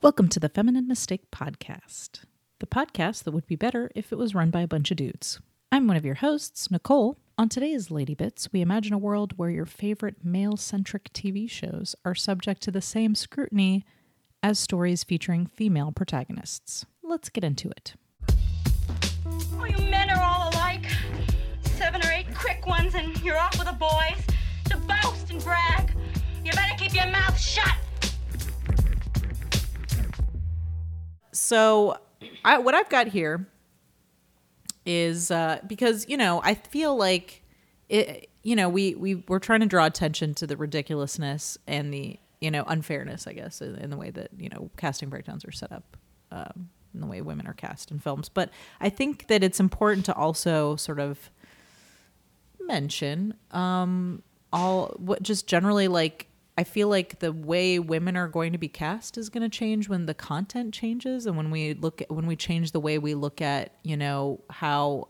Welcome to the Feminine Mistake Podcast, the podcast that would be better if it was run by a bunch of dudes. I'm one of your hosts, Nicole. On today's Lady Bits, we imagine a world where your favorite male centric TV shows are subject to the same scrutiny as stories featuring female protagonists. Let's get into it. Oh, you men are all alike. Seven or eight quick ones, and you're off with the boys to boast and brag. You better keep your mouth shut. So, I, what I've got here is uh, because you know I feel like it. You know, we we we're trying to draw attention to the ridiculousness and the you know unfairness, I guess, in, in the way that you know casting breakdowns are set up, um, in the way women are cast in films. But I think that it's important to also sort of mention um, all what just generally like I feel like the way women are going to be cast is going to change when the content changes and when we look at when we change the way we look at you know how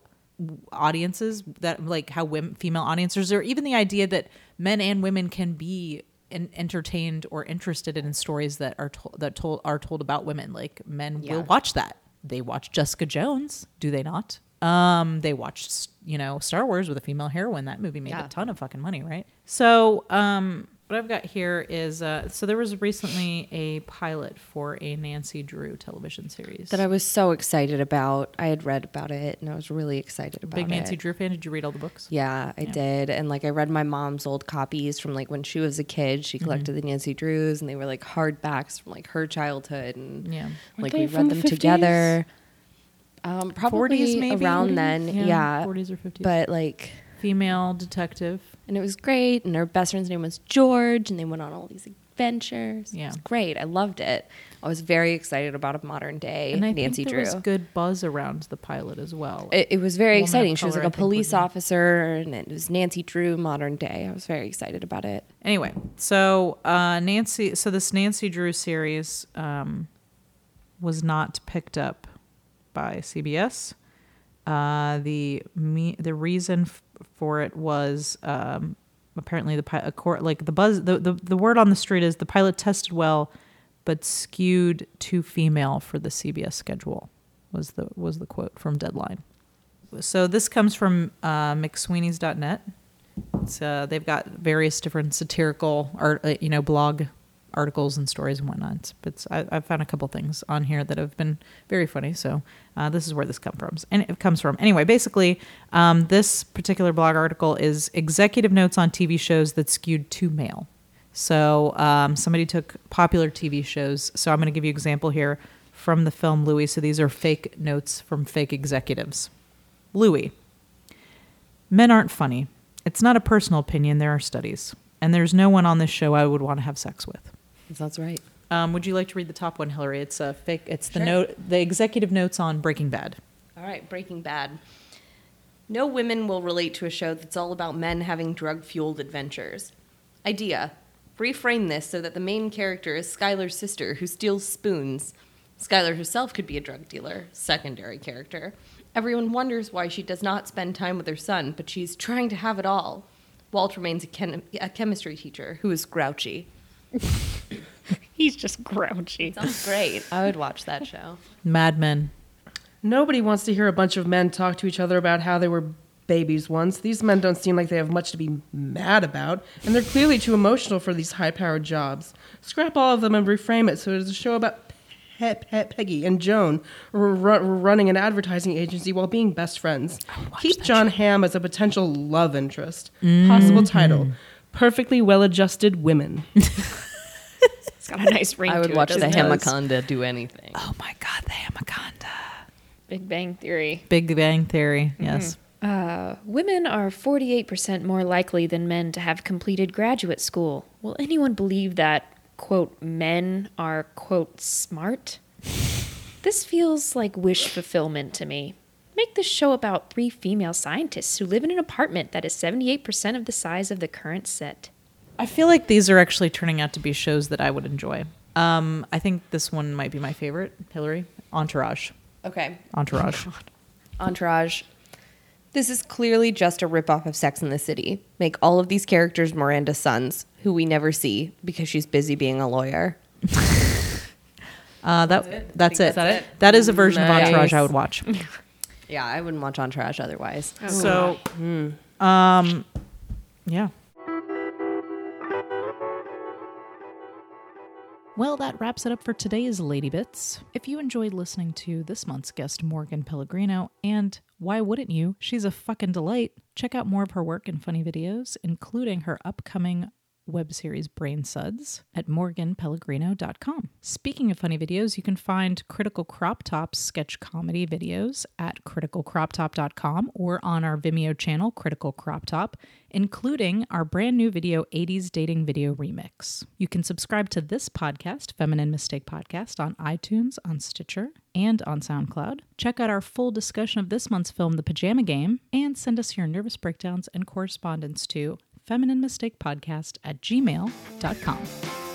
audiences that like how women female audiences or even the idea that men and women can be en- entertained or interested in stories that are told that told are told about women. Like men will watch that. They watch Jessica Jones do they not? Um they watched you know Star Wars with a female heroine. That movie made Yeah. a ton of fucking money right? So um what I've got here is uh so there was recently a pilot for a Nancy Drew television series that I was so excited about. I had read about it and I was really excited about big it. Big Nancy Drew fan did you read all the books Yeah, I did. And like I read my mom's old copies from like when she was a kid. Mm-hmm. She collected the Nancy Drews and they were like hardbacks from like her childhood and Yeah. like we read the them 50s? together. Um, probably 40s maybe around 40s? then, yeah. 40s or 50s But like, female detective and it was great. And her best friend's name was George, and they went on all these adventures. Yeah. it was great. I loved it. I was very excited about a modern day and I Nancy think there Drew. was good buzz around the pilot as well it, it was very exciting. She was like a I think, was police officer, and it was Nancy Drew, modern day. I was very excited about it. Anyway, so uh, Nancy, so this Nancy Drew series um, was not picked up by CBS. Uh, the me, the reason f- for it was um, apparently the pi- court like the buzz the, the the word on the street is the pilot tested well, but skewed too female for the CBS schedule was the was the quote from Deadline. So this comes from uh, McSweeney's.net. It's, uh, they've got various different satirical art, uh, you know, blog articles and stories and whatnot. But I, I've found a couple things on here that have been very funny. So uh, this is where this comes from. And it comes from anyway. Basically, um, this particular blog article is executive notes on TV shows that skewed too male. So um, somebody took popular TV shows. So I'm going to give you an example here from the film Louie. So these are fake notes from fake executives. Louie. Men aren't funny. It's not a personal opinion. There are studies. And there's no one on this show I would want to have sex with. That's right. Um, would you like to read the top one, Hillary? It's a fake. It's the Sure. note, the executive notes on Breaking Bad. All right, Breaking Bad. No women will relate to a show that's all about men having drug fueled adventures. Idea reframe this so that the main character is Skylar's sister who steals spoons. Skylar herself could be a drug dealer, secondary character. Everyone wonders why she does not spend time with her son, but she's trying to have it all. Walt remains a, chem- a chemistry teacher who is grouchy. He's just grouchy. Sounds great. I would watch that show. Mad Men. Nobody wants to hear a bunch of men talk to each other about how they were babies once. These men don't seem like they have much to be mad about, and they're clearly too emotional for these high powered jobs. Scrap all of them and reframe it so it is a show about Pe- Pe- Peggy and Joan ru- ru- running an advertising agency while being best friends. Keep Jon Hamm as a potential love interest. Possible title Perfectly Well Adjusted Women. It's got a nice ring I would to watch it. the doesn't? Hamaconda do anything. Oh my God, the Hamaconda. Big Bang Theory. Big Bang Theory. Yes. Uh, women are 48% more likely than men to have completed graduate school. Will anyone believe that, quote, men are, quote, smart? This feels like wish fulfillment to me. Make this show about three female scientists who live in an apartment that is 78% of the size of the current set. I feel like these are actually turning out to be shows that I would enjoy. Um, I think this one might be my favorite. Hillary, Entourage. Okay. Entourage. Entourage. This is clearly just a ripoff of Sex in the City. Make all of these characters Miranda's sons, who we never see because she's busy being a lawyer. Uh, that that's, think it. that's it. That is a version of Entourage I would watch. Yeah, I wouldn't watch Entourage trash otherwise. So, um, yeah. Well, that wraps it up for today's Lady Bits. If you enjoyed listening to this month's guest, Morgan Pellegrino, and why wouldn't you? She's a fucking delight. Check out more of her work and funny videos, including her upcoming web series Brain Suds at morganpellegrino.com. Speaking of funny videos, you can find Critical Crop Top's sketch comedy videos at criticalcroptop.com or on our Vimeo channel, Critical Crop Top, including our brand new video 80s Dating Video Remix. You can subscribe to this podcast, Feminine Mistake Podcast, on iTunes, on Stitcher, and on SoundCloud. Check out our full discussion of this month's film, The Pajama Game, and send us your nervous breakdowns and correspondence to feminine mistake podcast at gmail.com.